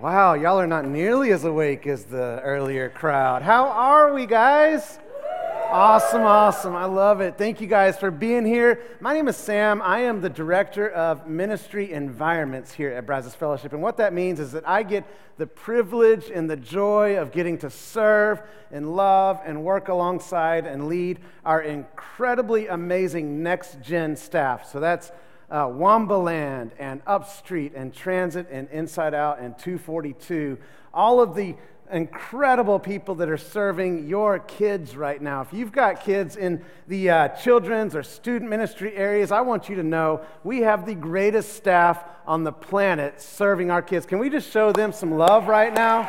Wow, y'all are not nearly as awake as the earlier crowd. How are we, guys? Awesome, awesome. I love it. Thank you guys for being here. My name is Sam. I am the director of ministry environments here at Brazos Fellowship. And what that means is that I get the privilege and the joy of getting to serve and love and work alongside and lead our incredibly amazing next gen staff. So that's uh, Waumba Land and Upstreet and Transit and Inside Out and 242. All of the incredible people that are serving your kids right now. If you've got kids in the uh, children's or student ministry areas, I want you to know we have the greatest staff on the planet serving our kids. Can we just show them some love right now?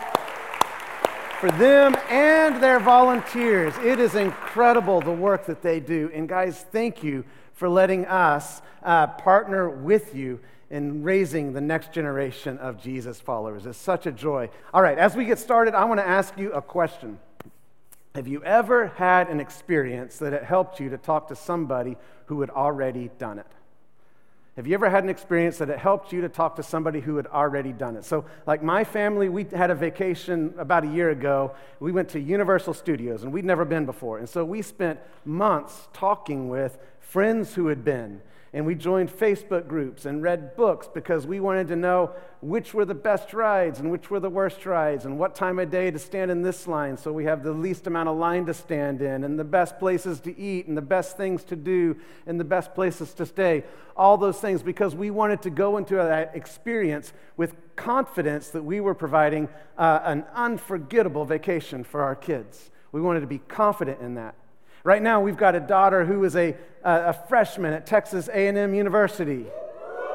For them and their volunteers, it is incredible the work that they do. And guys, thank you for letting us uh, partner with you in raising the next generation of Jesus followers. It's such a joy. All right, as we get started, I want to ask you a question. Have you ever had an experience that it helped you to talk to somebody who had already done it? Have you ever had an experience that it helped you to talk to somebody who had already done it? So, like my family, we had a vacation about a year ago. We went to Universal Studios, and we'd never been before. And so we spent months talking with friends who had been. And we joined Facebook groups and read books because we wanted to know which were the best rides and which were the worst rides and what time of day to stand in this line so we have the least amount of line to stand in and the best places to eat and the best things to do and the best places to stay. All those things because we wanted to go into that experience with confidence that we were providing uh, an unforgettable vacation for our kids. We wanted to be confident in that. Right now, we've got a daughter who is a, a freshman at Texas A&M University.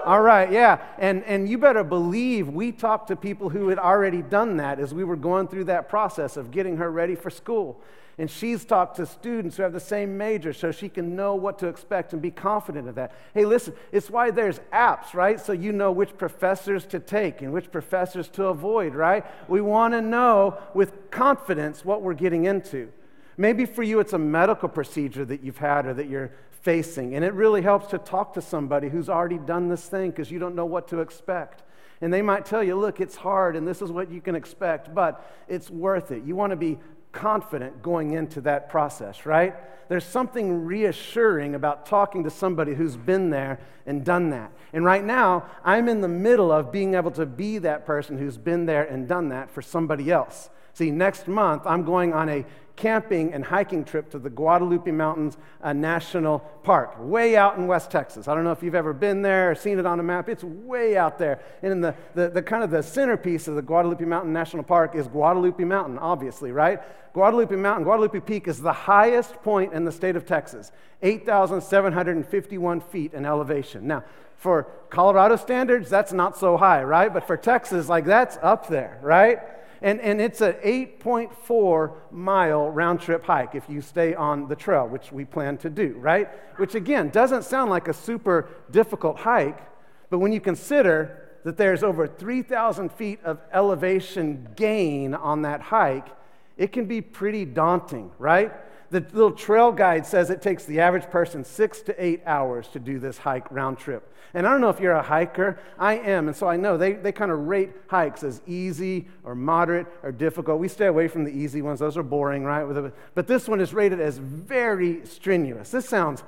All right, yeah. And, and you better believe we talked to people who had already done that as we were going through that process of getting her ready for school. And she's talked to students who have the same major so she can know what to expect and be confident of that. Hey, listen, it's why there's apps, right? So you know which professors to take and which professors to avoid, right? We want to know with confidence what we're getting into. Maybe for you, it's a medical procedure that you've had or that you're facing, and it really helps to talk to somebody who's already done this thing because you don't know what to expect. And they might tell you, look, it's hard and this is what you can expect, but it's worth it. You want to be confident going into that process, right? There's something reassuring about talking to somebody who's been there and done that. And right now, I'm in the middle of being able to be that person who's been there and done that for somebody else. See, next month, I'm going on a camping and hiking trip to the Guadalupe Mountains uh, National Park, way out in West Texas. I don't know if you've ever been there or seen it on a map. It's way out there. And in the, the, the kind of the centerpiece of the Guadalupe Mountain National Park is Guadalupe Mountain, obviously, right? Guadalupe Mountain, Guadalupe Peak is the highest point in the state of Texas, 8,751 feet in elevation. Now, for Colorado standards, that's not so high, right? But for Texas, like that's up there, right? And, and it's an 8.4 mile round trip hike if you stay on the trail, which we plan to do, right? Which again doesn't sound like a super difficult hike, but when you consider that there's over 3,000 feet of elevation gain on that hike, it can be pretty daunting, right? The little trail guide says it takes the average person six to eight hours to do this hike round trip. And I don't know if you're a hiker. I am. And so I know they, they kind of rate hikes as easy or moderate or difficult. We stay away from the easy ones, those are boring, right? But this one is rated as very strenuous. This sounds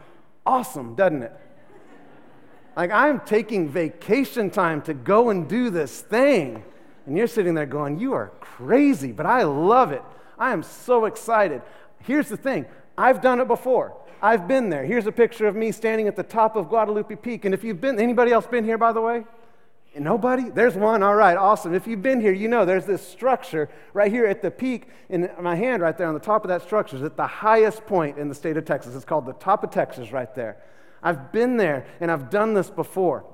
awesome, doesn't it? Like I'm taking vacation time to go and do this thing. And you're sitting there going, You are crazy, but I love it. I am so excited. Here's the thing I've done it before. I've been there. Here's a picture of me standing at the top of Guadalupe Peak. And if you've been, anybody else been here, by the way? Nobody? There's one. All right, awesome. If you've been here, you know there's this structure right here at the peak. In my hand, right there on the top of that structure, is at the highest point in the state of Texas. It's called the top of Texas, right there. I've been there and I've done this before.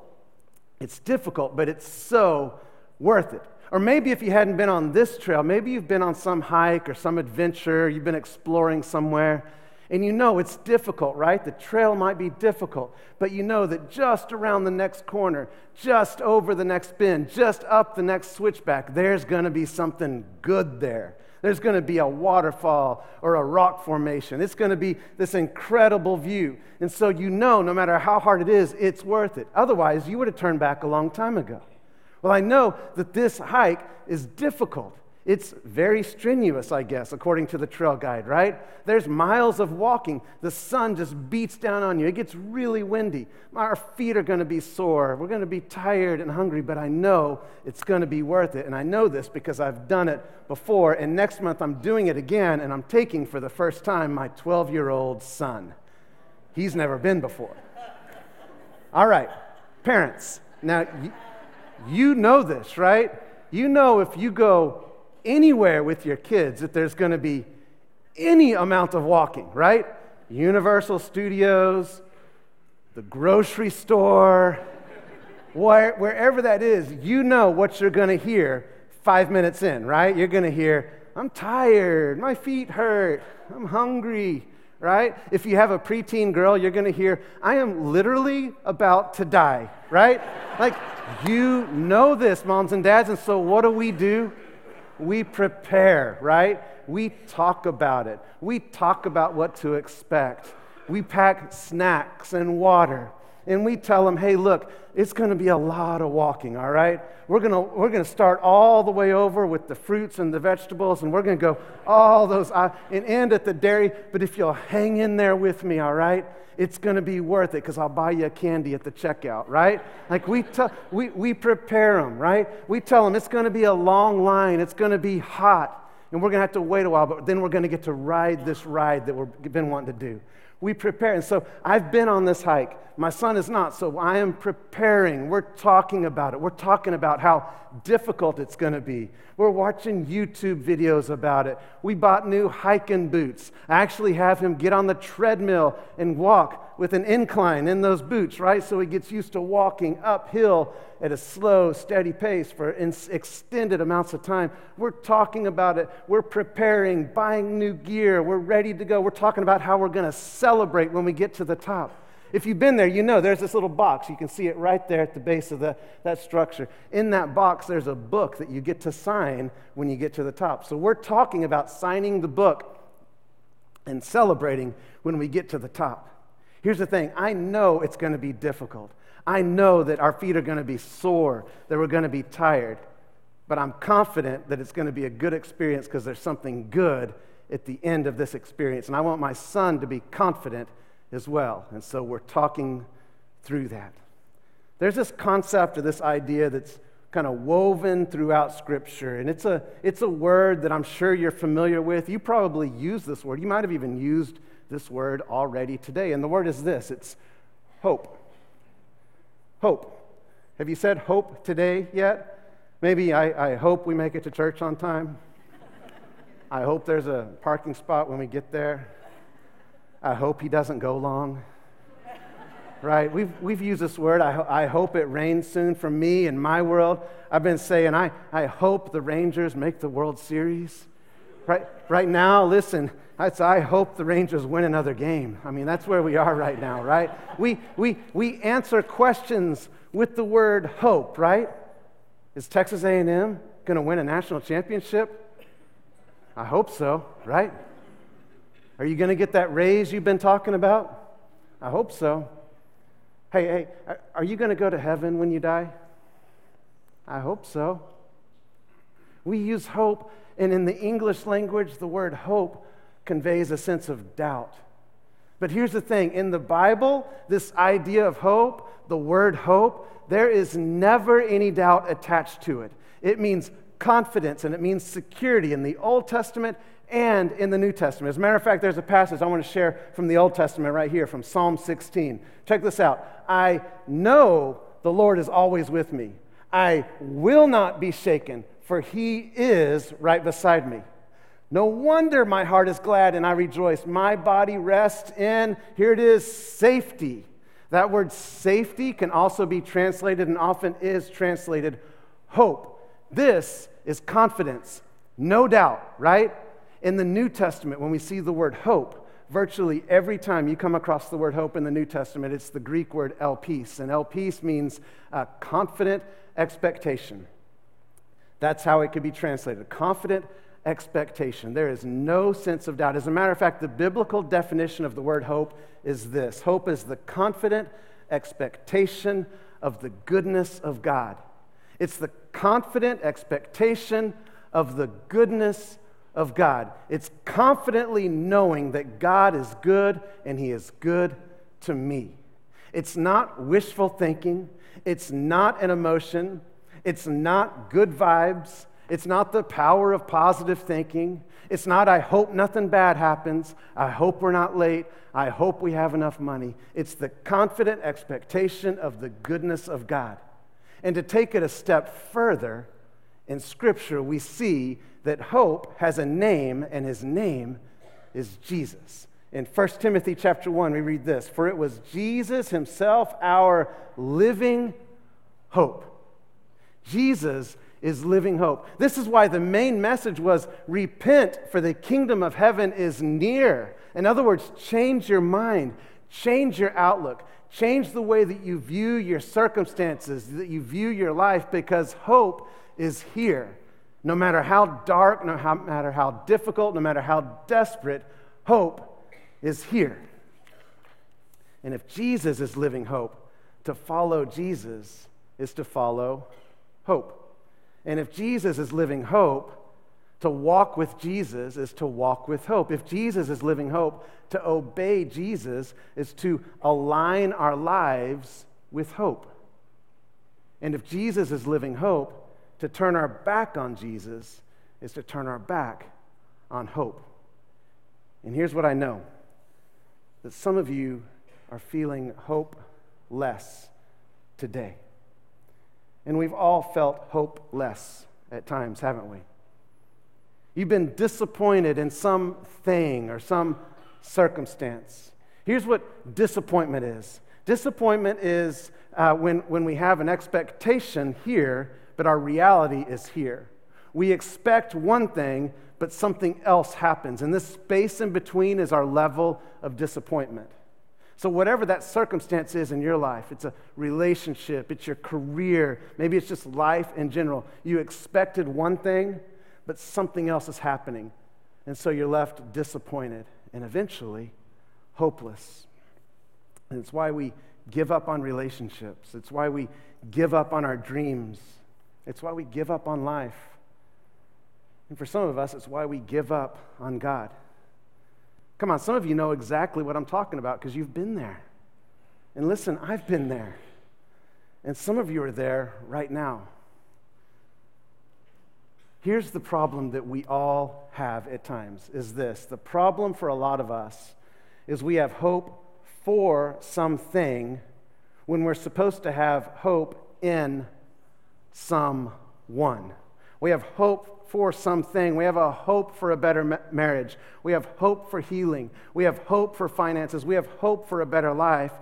It's difficult, but it's so worth it. Or maybe if you hadn't been on this trail, maybe you've been on some hike or some adventure, you've been exploring somewhere, and you know it's difficult, right? The trail might be difficult, but you know that just around the next corner, just over the next bend, just up the next switchback, there's to be something good there. There's going to be a waterfall or a rock formation. It's going to be this incredible view. And so you know, no matter how hard it is, it's worth it. Otherwise, you would have turned back a long time ago. Well, I know that this hike is difficult. It's very strenuous, I guess, according to the trail guide, right? There's miles of walking. The sun just beats down on you. It gets really windy. Our feet are going to be sore. We're going to be tired and hungry, but I know it's going to be worth it. And I know this because I've done it before. And next month I'm doing it again, and I'm taking for the first time my 12 year old son. He's never been before. All right, parents. Now, you know this, right? You know if you go anywhere with your kids that there's going to be any amount of walking, right? Universal Studios, the grocery store, where, wherever that is, you know what you're going to hear five minutes in, right? You're going to hear, I'm tired, my feet hurt, I'm hungry, right? If you have a preteen girl, you're going to hear, I am literally about to die, right? like, you know this, moms and dads, and so what do we do? We prepare, right? We talk about it. We talk about what to expect. We pack snacks and water. And we tell them, hey, look, it's going to be a lot of walking, all right? We're going to we're going to start all the way over with the fruits and the vegetables, and we're going to go all those uh, and end at the dairy. But if you'll hang in there with me, all right? it's going to be worth it because I'll buy you a candy at the checkout, right? Like we, t- we, we prepare them, right? We tell them it's going to be a long line, it's going to be hot, and we're going to have to wait a while, but then we're going to get to ride this ride that we've been wanting to do. We prepare. And so I've been on this hike. My son is not. So I am preparing. We're talking about it. We're talking about how difficult it's going to be. We're watching YouTube videos about it. We bought new hiking boots. I actually have him get on the treadmill and walk with an incline in those boots, right? So he gets used to walking uphill at a slow, steady pace for extended amounts of time. We're talking about it. We're preparing, buying new gear. We're ready to go. We're talking about how we're going to celebrate when we get to the top. If you've been there, you know there's this little box. You can see it right there at the base of the, that structure. In that box, there's a book that you get to sign when you get to the top. So we're talking about signing the book and celebrating when we get to the top. Here's the thing I know it's going to be difficult. I know that our feet are going to be sore, that we're going to be tired, but I'm confident that it's going to be a good experience because there's something good at the end of this experience. And I want my son to be confident as well. And so we're talking through that. There's this concept or this idea that's kind of woven throughout Scripture, and it's a, it's a word that I'm sure you're familiar with. You probably use this word. You might have even used this word already today. And the word is this it's hope. Hope. Have you said hope today yet? Maybe I, I hope we make it to church on time. I hope there's a parking spot when we get there. I hope he doesn't go long. Right? We've, we've used this word. I, ho- I hope it rains soon for me and my world. I've been saying, I, I hope the Rangers make the World Series. Right, right now, listen, I hope the Rangers win another game. I mean, that's where we are right now, right? We, we, we answer questions with the word hope, right? Is Texas A&M going to win a national championship? I hope so, right? Are you going to get that raise you've been talking about? I hope so. Hey, hey, are you going to go to heaven when you die? I hope so. We use hope, and in the English language, the word hope conveys a sense of doubt. But here's the thing in the Bible, this idea of hope, the word hope, there is never any doubt attached to it. It means confidence and it means security in the Old Testament and in the New Testament. As a matter of fact, there's a passage I want to share from the Old Testament right here from Psalm 16. Check this out. I know the Lord is always with me. I will not be shaken, for he is right beside me. No wonder my heart is glad and I rejoice. My body rests in, here it is, safety. That word safety can also be translated and often is translated hope. This is confidence, no doubt, right? In the New Testament, when we see the word hope, virtually every time you come across the word hope in the New Testament, it's the Greek word elpis. And elpis means uh, confident expectation. That's how it could be translated confident expectation. There is no sense of doubt. As a matter of fact, the biblical definition of the word hope is this hope is the confident expectation of the goodness of God. It's the confident expectation of the goodness of God. It's confidently knowing that God is good and He is good to me. It's not wishful thinking, it's not an emotion, it's not good vibes, it's not the power of positive thinking. It's not, I hope nothing bad happens. I hope we're not late. I hope we have enough money. It's the confident expectation of the goodness of God. And to take it a step further, in Scripture, we see that hope has a name, and his name is Jesus. In 1 Timothy chapter 1, we read this For it was Jesus himself, our living hope. Jesus is living hope. This is why the main message was repent, for the kingdom of heaven is near. In other words, change your mind, change your outlook, change the way that you view your circumstances, that you view your life, because hope is here. No matter how dark, no matter how difficult, no matter how desperate, hope is here. And if Jesus is living hope, to follow Jesus is to follow hope. And if Jesus is living hope, to walk with Jesus is to walk with hope. If Jesus is living hope, to obey Jesus is to align our lives with hope. And if Jesus is living hope, to turn our back on Jesus is to turn our back on hope. And here's what I know that some of you are feeling hopeless today. And we've all felt hopeless at times, haven't we? You've been disappointed in something or some circumstance. Here's what disappointment is disappointment is uh, when, when we have an expectation here, but our reality is here. We expect one thing, but something else happens. And this space in between is our level of disappointment. So, whatever that circumstance is in your life, it's a relationship, it's your career, maybe it's just life in general. You expected one thing, but something else is happening. And so you're left disappointed and eventually hopeless. And it's why we give up on relationships, it's why we give up on our dreams, it's why we give up on life. And for some of us, it's why we give up on God. Come on, some of you know exactly what I'm talking about because you've been there. And listen, I've been there. And some of you are there right now. Here's the problem that we all have at times is this. The problem for a lot of us is we have hope for something when we're supposed to have hope in someone. We have hope for something. We have a hope for a better ma- marriage. We have hope for healing. We have hope for finances. We have hope for a better life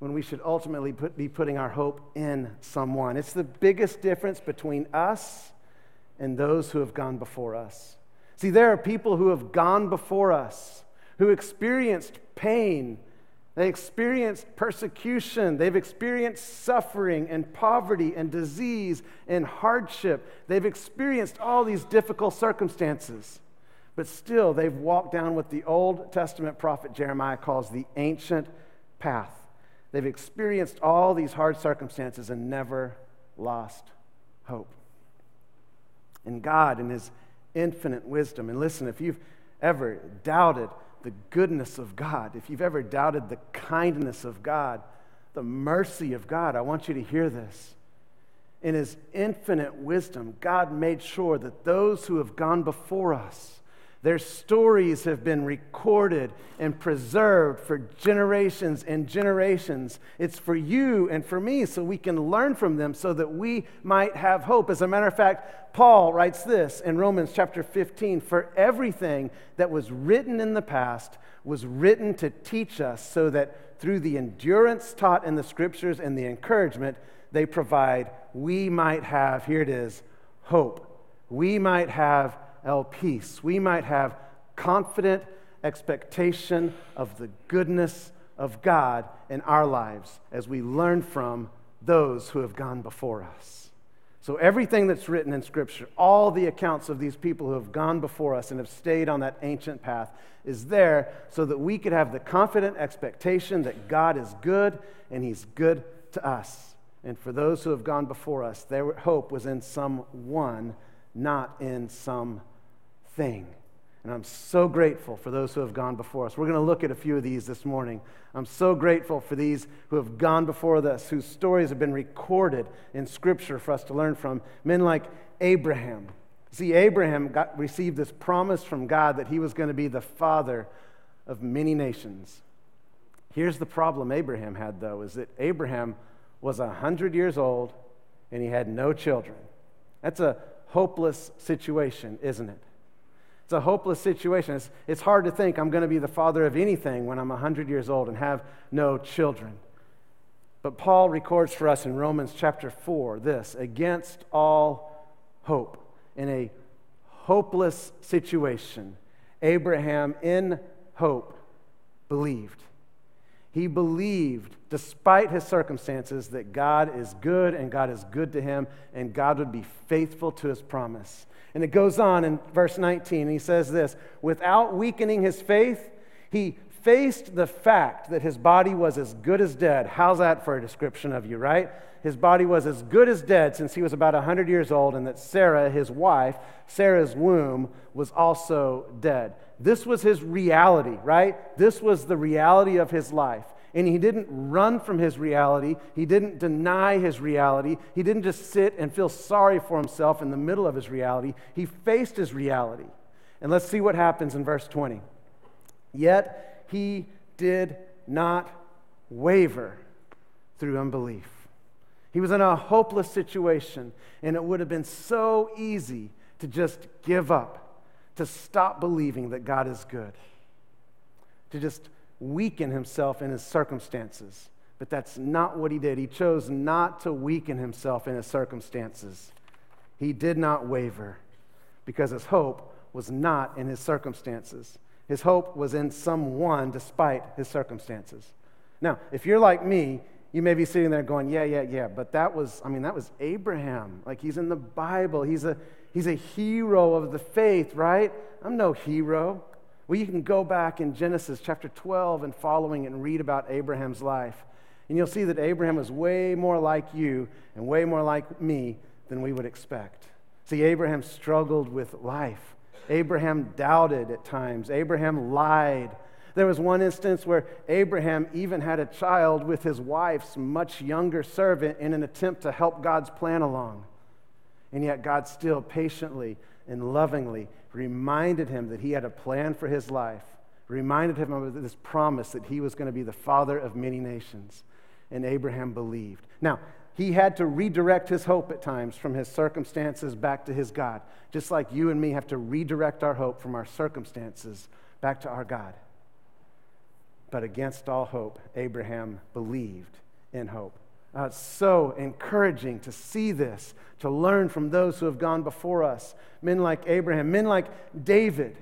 when we should ultimately put, be putting our hope in someone. It's the biggest difference between us and those who have gone before us. See, there are people who have gone before us, who experienced pain they experienced persecution. They've experienced suffering and poverty and disease and hardship. They've experienced all these difficult circumstances. But still, they've walked down what the Old Testament prophet Jeremiah calls the ancient path. They've experienced all these hard circumstances and never lost hope. And God, in His infinite wisdom, and listen, if you've ever doubted, the goodness of God, if you've ever doubted the kindness of God, the mercy of God, I want you to hear this. In His infinite wisdom, God made sure that those who have gone before us, their stories have been recorded and preserved for generations and generations. It's for you and for me so we can learn from them so that we might have hope. As a matter of fact, Paul writes this in Romans chapter 15 For everything that was written in the past was written to teach us so that through the endurance taught in the scriptures and the encouragement they provide, we might have, here it is, hope, we might have elpis, we might have confident expectation of the goodness of God in our lives as we learn from those who have gone before us. So, everything that's written in Scripture, all the accounts of these people who have gone before us and have stayed on that ancient path, is there so that we could have the confident expectation that God is good and He's good to us. And for those who have gone before us, their hope was in someone, not in something. And I'm so grateful for those who have gone before us. We're going to look at a few of these this morning. I'm so grateful for these who have gone before us, whose stories have been recorded in Scripture for us to learn from. Men like Abraham. See, Abraham got, received this promise from God that he was going to be the father of many nations. Here's the problem Abraham had, though, is that Abraham was 100 years old and he had no children. That's a hopeless situation, isn't it? It's a hopeless situation. It's, it's hard to think I'm going to be the father of anything when I'm 100 years old and have no children. But Paul records for us in Romans chapter 4 this against all hope, in a hopeless situation, Abraham in hope believed. He believed, despite his circumstances, that God is good and God is good to him and God would be faithful to his promise. And it goes on in verse 19. He says this Without weakening his faith, he faced the fact that his body was as good as dead. How's that for a description of you, right? His body was as good as dead since he was about 100 years old, and that Sarah, his wife, Sarah's womb, was also dead. This was his reality, right? This was the reality of his life. And he didn't run from his reality. He didn't deny his reality. He didn't just sit and feel sorry for himself in the middle of his reality. He faced his reality. And let's see what happens in verse 20. Yet he did not waver through unbelief. He was in a hopeless situation, and it would have been so easy to just give up, to stop believing that God is good, to just weaken himself in his circumstances. But that's not what he did. He chose not to weaken himself in his circumstances. He did not waver because his hope was not in his circumstances. His hope was in someone despite his circumstances. Now, if you're like me, you may be sitting there going, Yeah, yeah, yeah, but that was, I mean, that was Abraham. Like he's in the Bible. He's a, he's a hero of the faith, right? I'm no hero. Well, you can go back in Genesis chapter 12 and following and read about Abraham's life. And you'll see that Abraham was way more like you and way more like me than we would expect. See, Abraham struggled with life. Abraham doubted at times. Abraham lied. There was one instance where Abraham even had a child with his wife's much younger servant in an attempt to help God's plan along. And yet, God still patiently and lovingly reminded him that he had a plan for his life, reminded him of this promise that he was going to be the father of many nations. And Abraham believed. Now, he had to redirect his hope at times from his circumstances back to his God, just like you and me have to redirect our hope from our circumstances back to our God. But against all hope, Abraham believed in hope. Uh, it's so encouraging to see this, to learn from those who have gone before us. Men like Abraham, men like David.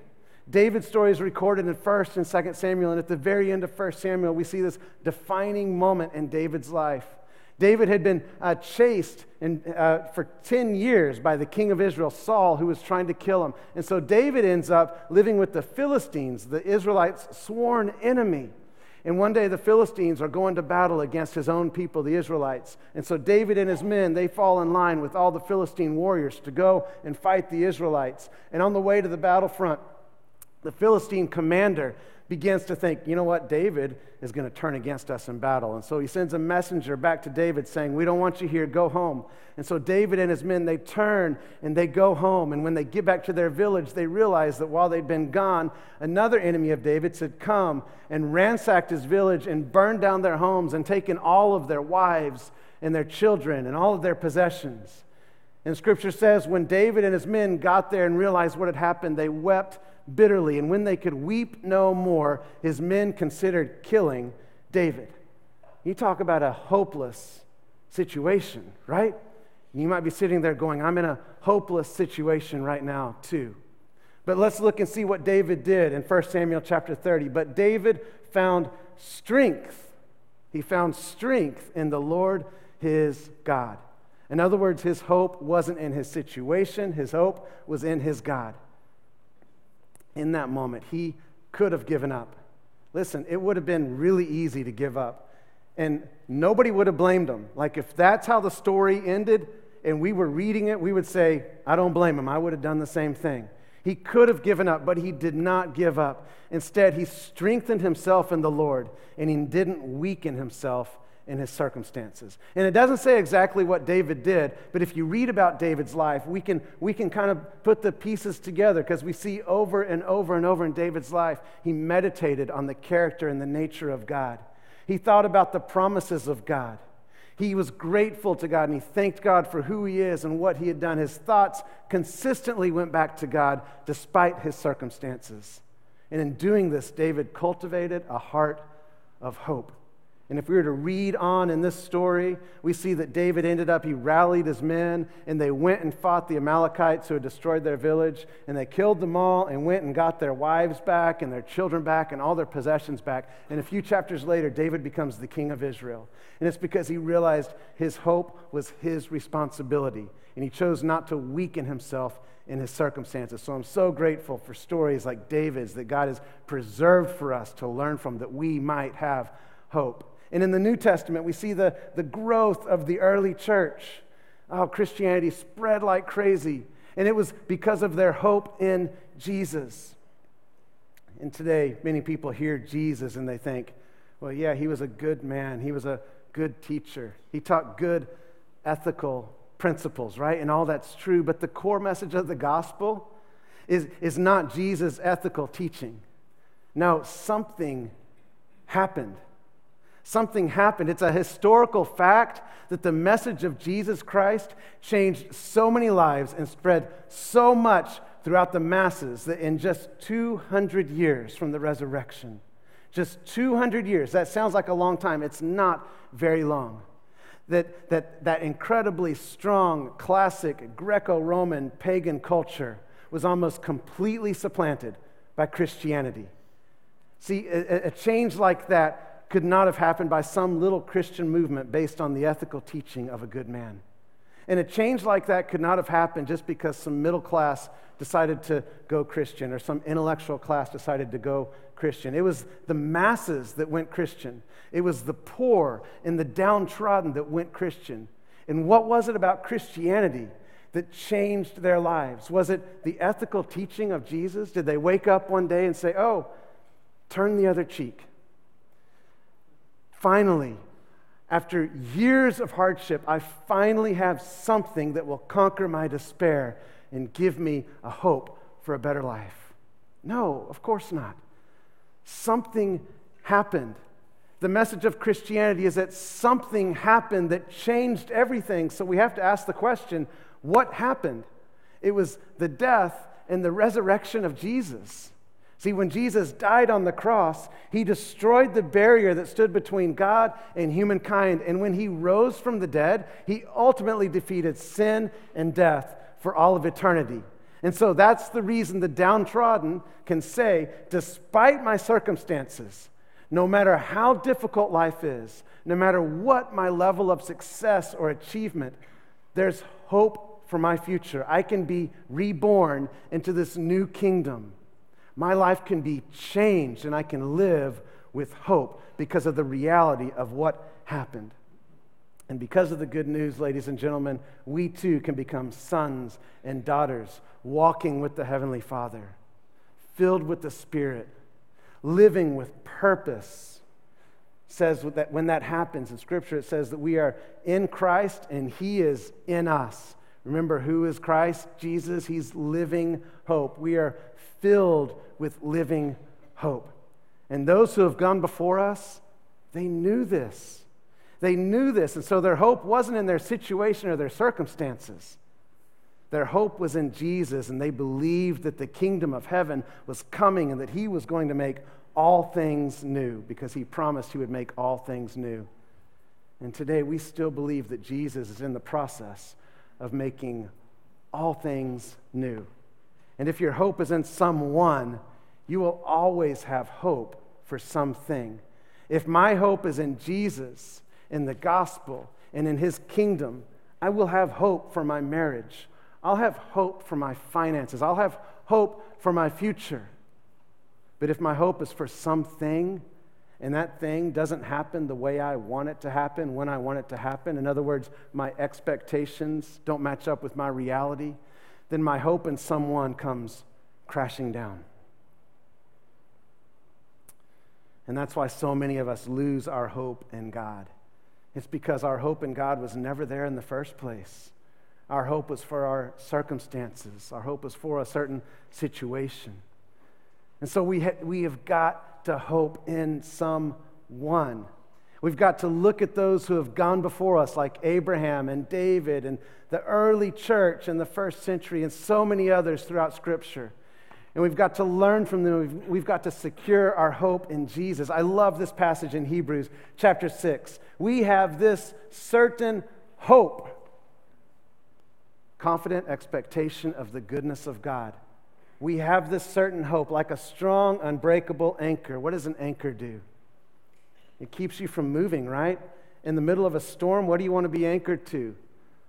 David's story is recorded in 1st and 2nd Samuel, and at the very end of 1st Samuel, we see this defining moment in David's life. David had been uh, chased in, uh, for 10 years by the king of Israel, Saul, who was trying to kill him. And so David ends up living with the Philistines, the Israelites' sworn enemy. And one day the Philistines are going to battle against his own people, the Israelites. And so David and his men, they fall in line with all the Philistine warriors to go and fight the Israelites. And on the way to the battlefront, the Philistine commander begins to think, you know what, David is going to turn against us in battle. And so he sends a messenger back to David saying, We don't want you here, go home. And so David and his men, they turn and they go home. And when they get back to their village, they realize that while they'd been gone, another enemy of David's had come and ransacked his village and burned down their homes and taken all of their wives and their children and all of their possessions. And scripture says when David and his men got there and realized what had happened, they wept bitterly. And when they could weep no more, his men considered killing David. You talk about a hopeless situation, right? You might be sitting there going, I'm in a hopeless situation right now, too. But let's look and see what David did in 1 Samuel chapter 30. But David found strength. He found strength in the Lord his God. In other words, his hope wasn't in his situation, his hope was in his God. In that moment, he could have given up. Listen, it would have been really easy to give up, and nobody would have blamed him. Like, if that's how the story ended and we were reading it, we would say, I don't blame him. I would have done the same thing. He could have given up, but he did not give up. Instead, he strengthened himself in the Lord, and he didn't weaken himself in his circumstances. And it doesn't say exactly what David did, but if you read about David's life, we can, we can kind of put the pieces together because we see over and over and over in David's life, he meditated on the character and the nature of God. He thought about the promises of God. He was grateful to God and he thanked God for who he is and what he had done. His thoughts consistently went back to God despite his circumstances. And in doing this, David cultivated a heart of hope. And if we were to read on in this story, we see that David ended up, he rallied his men, and they went and fought the Amalekites who had destroyed their village, and they killed them all and went and got their wives back and their children back and all their possessions back. And a few chapters later, David becomes the king of Israel. And it's because he realized his hope was his responsibility, and he chose not to weaken himself in his circumstances. So I'm so grateful for stories like David's that God has preserved for us to learn from, that we might have hope. And in the New Testament, we see the, the growth of the early church. Oh, Christianity spread like crazy. And it was because of their hope in Jesus. And today, many people hear Jesus and they think, well, yeah, he was a good man. He was a good teacher. He taught good ethical principles, right? And all that's true. But the core message of the gospel is, is not Jesus' ethical teaching. No, something happened something happened. It's a historical fact that the message of Jesus Christ changed so many lives and spread so much throughout the masses that in just 200 years from the resurrection, just 200 years, that sounds like a long time. It's not very long. That, that, that incredibly strong, classic Greco Roman pagan culture was almost completely supplanted by Christianity. See, a, a change like that could not have happened by some little Christian movement based on the ethical teaching of a good man. And a change like that could not have happened just because some middle class decided to go Christian or some intellectual class decided to go Christian. It was the masses that went Christian. It was the poor and the downtrodden that went Christian. And what was it about Christianity that changed their lives? Was it the ethical teaching of Jesus? Did they wake up one day and say, oh, turn the other cheek? Finally, after years of hardship, I finally have something that will conquer my despair and give me a hope for a better life. No, of course not. Something happened. The message of Christianity is that something happened that changed everything. So we have to ask the question what happened? It was the death and the resurrection of Jesus. See, when Jesus died on the cross, he destroyed the barrier that stood between God and humankind. And when he rose from the dead, he ultimately defeated sin and death for all of eternity. And so that's the reason the downtrodden can say, despite my circumstances, no matter how difficult life is, no matter what my level of success or achievement, there's hope for my future. I can be reborn into this new kingdom my life can be changed and I can live with hope because of the reality of what happened. And because of the good news, ladies and gentlemen, we too can become sons and daughters walking with the Heavenly Father, filled with the Spirit, living with purpose. says that when that happens in Scripture, it says that we are in Christ and He is in us. Remember, who is Christ? Jesus. He's living hope. We are filled with living hope. And those who have gone before us, they knew this. They knew this. And so their hope wasn't in their situation or their circumstances. Their hope was in Jesus, and they believed that the kingdom of heaven was coming and that he was going to make all things new because he promised he would make all things new. And today we still believe that Jesus is in the process of making all things new. And if your hope is in someone, you will always have hope for something. If my hope is in Jesus, in the gospel, and in his kingdom, I will have hope for my marriage. I'll have hope for my finances. I'll have hope for my future. But if my hope is for something, and that thing doesn't happen the way I want it to happen, when I want it to happen, in other words, my expectations don't match up with my reality, then my hope in someone comes crashing down. And that's why so many of us lose our hope in God. It's because our hope in God was never there in the first place. Our hope was for our circumstances, our hope was for a certain situation. And so we, ha- we have got to hope in someone. We've got to look at those who have gone before us, like Abraham and David and the early church in the first century, and so many others throughout Scripture. And we've got to learn from them. We've, we've, got to secure our hope in Jesus. I love this passage in Hebrews chapter 6. We have this certain hope, confident expectation of the goodness of God. We have this certain hope, like a strong, unbreakable anchor. What does an anchor do? It keeps you from moving, right? In the middle of a storm, what do you want to be anchored to?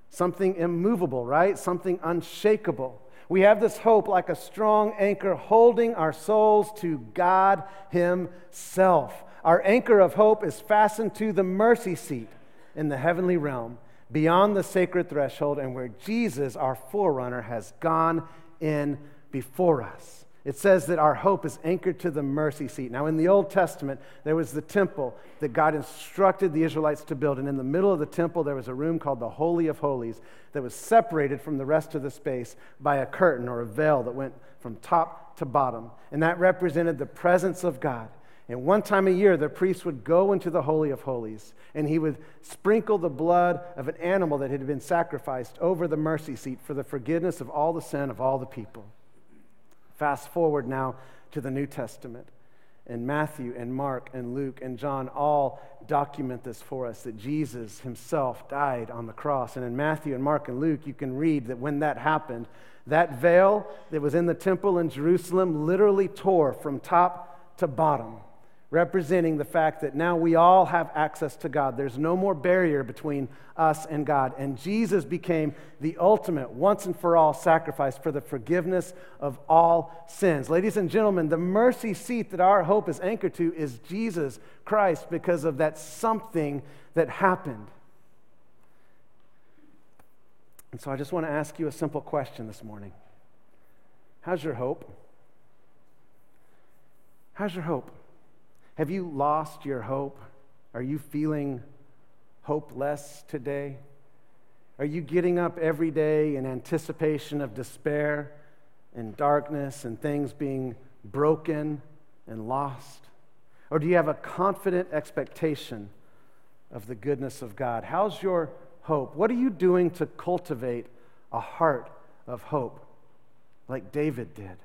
Something immovable, right? Something unshakable. We have this hope like a strong anchor holding our souls to God Himself. Our anchor of hope is fastened to the mercy seat in the heavenly realm, beyond the sacred threshold, and where Jesus, our forerunner, has gone in before us. It says that our hope is anchored to the mercy seat. Now, in the Old Testament, there was the temple that God instructed the Israelites to build. And in the middle of the temple, there was a room called the Holy of Holies that was separated from the rest of the space by a curtain or a veil that went from top to bottom. And that represented the presence of God. And one time a year, the priest would go into the Holy of Holies and he would sprinkle the blood of an animal that had been sacrificed over the mercy seat for the forgiveness of all the sin of all the people. Fast forward now to the New Testament. And Matthew and Mark and Luke and John all document this for us that Jesus himself died on the cross. And in Matthew and Mark and Luke, you can read that when that happened, that veil that was in the temple in Jerusalem literally tore from top to bottom representing the fact that now we all have access to God. There's no more barrier between us and God. And Jesus became the ultimate, once and for all sacrifice for the forgiveness of all sins. Ladies and gentlemen, the mercy seat that our hope is anchored to is Jesus Christ because of that something that happened. And so I just want to ask you a simple question this morning How's your hope? How's your hope? Have you lost your hope? Are you feeling hopeless today? Are you getting up every day in anticipation of despair and darkness and things being broken and lost? Or do you have a confident expectation of the goodness of God? How's your hope? What are you doing to cultivate a heart of hope like David did?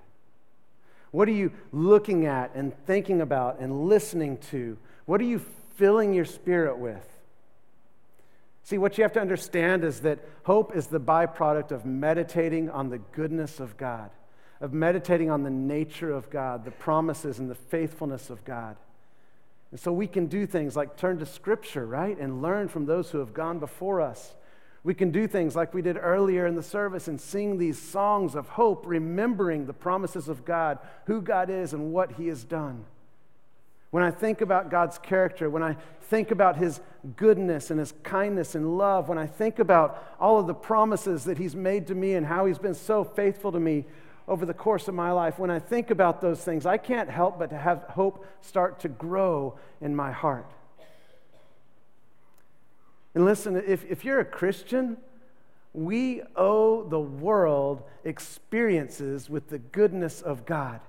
What are you looking at and thinking about and listening to? What are you filling your spirit with? See, what you have to understand is that hope is the byproduct of meditating on the goodness of God, of meditating on the nature of God, the promises and the faithfulness of God. And so we can do things like turn to Scripture, right? And learn from those who have gone before us. We can do things like we did earlier in the service and sing these songs of hope, remembering the promises of God, who God is, and what He has done. When I think about God's character, when I think about His goodness and His kindness and love, when I think about all of the promises that He's made to me and how He's been so faithful to me over the course of my life, when I think about those things, I can't help but to have hope start to grow in my heart. And listen, if, if you're a Christian, we owe the world experiences with the goodness of God.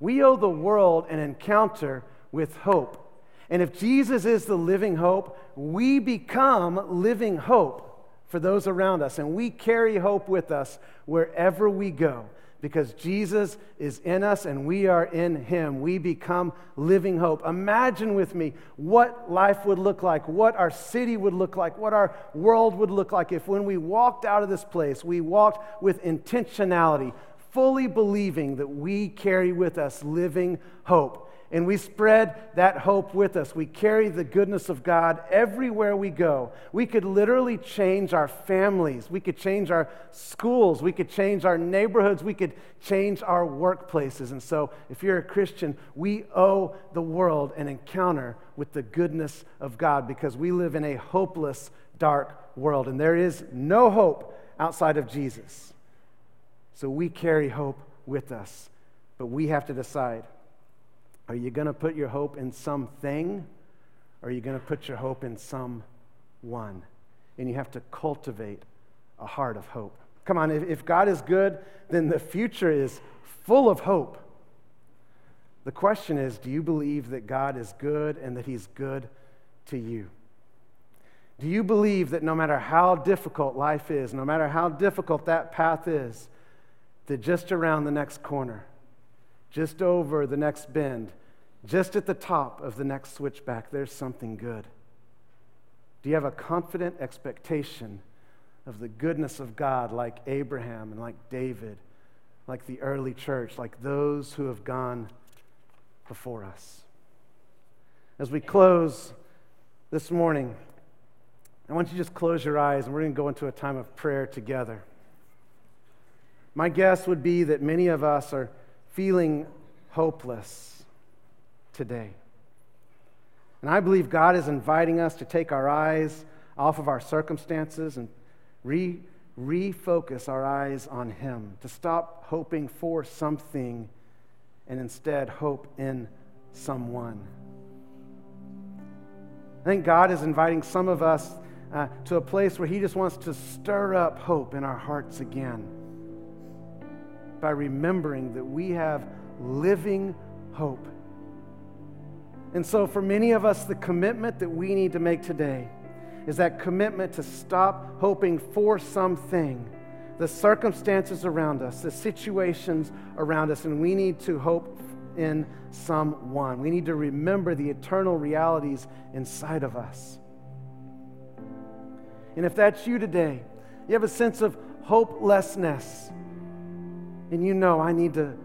We owe the world an encounter with hope. And if Jesus is the living hope, we become living hope for those around us. And we carry hope with us wherever we go Because Jesus is in us and we are in him. We become living hope. Imagine with me what life would look like, what our city would look like, what our world would look like if when we walked out of this place, we walked with intentionality, fully believing that we carry with us living hope and we spread that hope with us. We carry the goodness of God everywhere we go. We could literally change our families. We could change our schools. We could change our neighborhoods. We could change our workplaces. And so, if you're a Christian, we owe the world an encounter with the goodness of God because we live in a hopeless, dark world. And there is no hope outside of Jesus. So, we carry hope with us. But we have to decide are you going to put your hope in something or are you going to put your hope in someone? And you have to cultivate a heart of hope. Come on, if, if God is good, then the future is full of hope. The question is do you believe that God is good and that He's good to you? Do you believe that no matter how difficult life is, no matter how difficult that path is, that just around the next corner, just over the next bend, just at the top of the next switchback, there's something good. Do you have a confident expectation of the goodness of God like Abraham and like David, like the early church, like those who have gone before us? As we close this morning, I want you to just close your eyes and we're going to go into a time of prayer together. My guess would be that many of us are feeling hopeless today. And I believe God is inviting us to take our eyes off of our circumstances and re- refocus our eyes on Him, to stop hoping for something and instead hope in someone. I think God is inviting some of us uh, to a place where He just wants to stir up hope in our hearts again by remembering that we have living hope. And so, for many of us, the commitment that we need to make today is that commitment to stop hoping for something, the circumstances around us, the situations around us, and we need to hope in someone. We need to remember the eternal realities inside of us. And if that's you today, you have a sense of hopelessness, and you know, I need to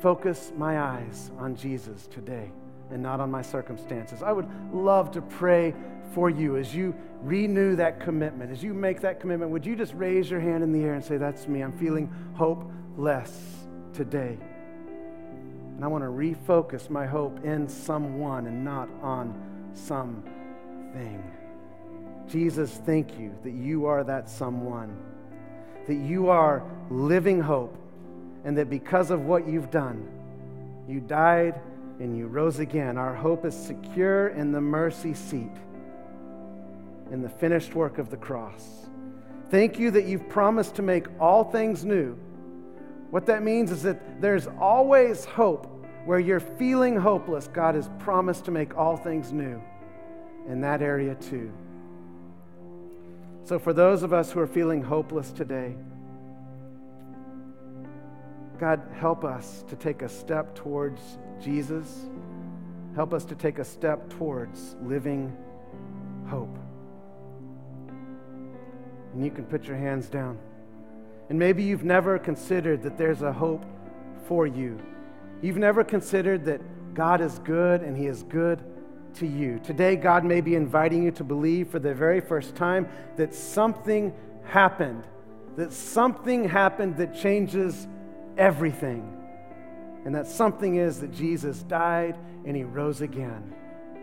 focus my eyes on Jesus today and not on my circumstances. I would love to pray for you as you renew that commitment. As you make that commitment, would you just raise your hand in the air and say, That's me. I'm feeling hopeless today. And I want to refocus my hope in someone and not on something. Jesus, thank you that you are that someone, that you are living hope and that because of what you've done, you died and you rose again. Our hope is secure in the mercy seat, in the finished work of the cross. Thank you that you've promised to make all things new. What that means is that there's always hope. Where you're feeling hopeless, God has promised to make all things new in that area too. So, for those of us who are feeling hopeless today, God, help us to take a step towards Jesus. Help us to take a step towards living hope. And you can put your hands down. And maybe you've never considered that there's a hope for you. You've never considered that God is good and He is good to you. Today, God may be inviting you to believe for the very first time that something happened, that something happened that changes everything. And that something is that Jesus died and he rose again.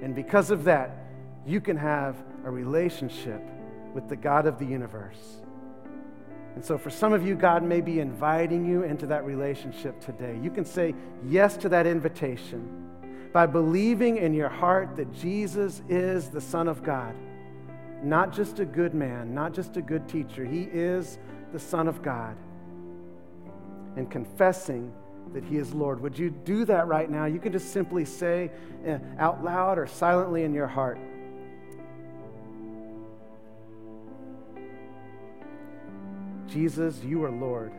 And because of that, you can have a relationship with the God of the universe. And so, for some of you, God may be inviting you into that relationship today. You can say yes to that invitation by believing in your heart that Jesus is the Son of God. Not just a good man, not just a good teacher. He is the Son of God and confessing that He is Lord. Would you do that right now? You can just simply say uh, out loud or silently in your heart. Jesus, you are Lord.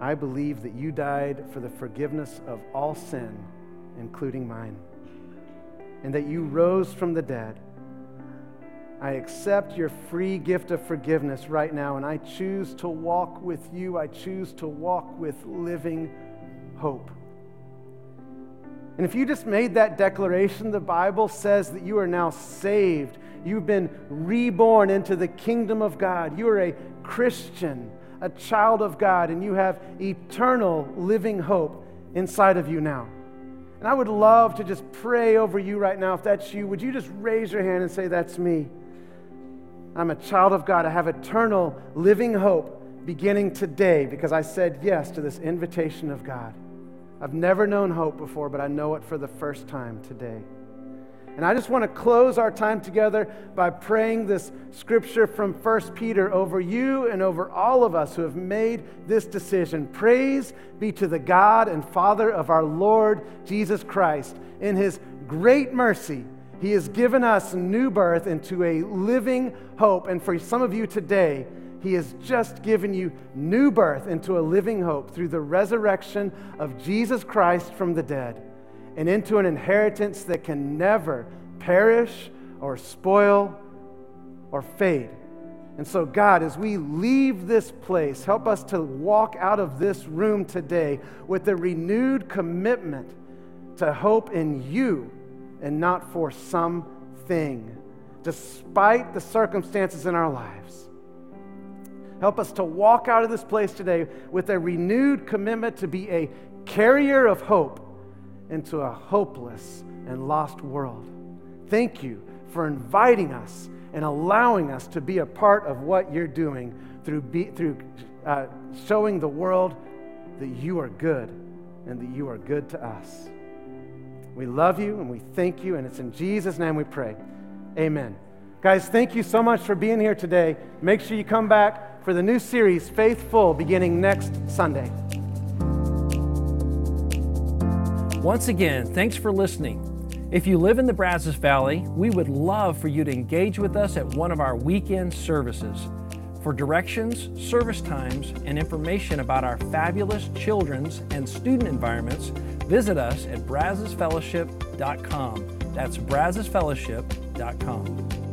I believe that you died for the forgiveness of all sin, including mine, and that you rose from the dead. I accept your free gift of forgiveness right now, and I choose to walk with you. I choose to walk with living hope. And if you just made that declaration, the Bible says that you are now saved. You've been reborn into the kingdom of God. You are a Christian, a child of God, and you have eternal living hope inside of you now. And I would love to just pray over you right now. If that's you, would you just raise your hand and say, That's me? I'm a child of God. I have eternal living hope beginning today because I said yes to this invitation of God. I've never known hope before, but I know it for the first time today. And I just want to close our time together by praying this scripture from 1 Peter over you and over all of us who have made this decision. Praise be to the God and Father of our Lord Jesus Christ. In his great mercy, he has given us new birth into a living hope. And for some of you today, he has just given you new birth into a living hope through the resurrection of Jesus Christ from the dead and into an inheritance that can never perish or spoil or fade. And so, God, as we leave this place, help us to walk out of this room today with a renewed commitment to hope in you and not for something, despite the circumstances in our lives. Help us to walk out of this place today with a renewed commitment to be a carrier of hope into a hopeless and lost world. Thank you for inviting us and allowing us to be a part of what you're doing through, be, through uh, showing the world that you are good and that you are good to us. We love you and we thank you, and it's in Jesus' name we pray. Amen. Guys, thank you so much for being here today. Make sure you come back for the new series, Faithful, beginning next Sunday. Once again, thanks for listening. If you live in the Brazos Valley, we would love for you to engage with us at one of our weekend services. For directions, service times, and information about our fabulous children's and student environments, visit us at brazosfellowship.com. That's brazosfellowship.com.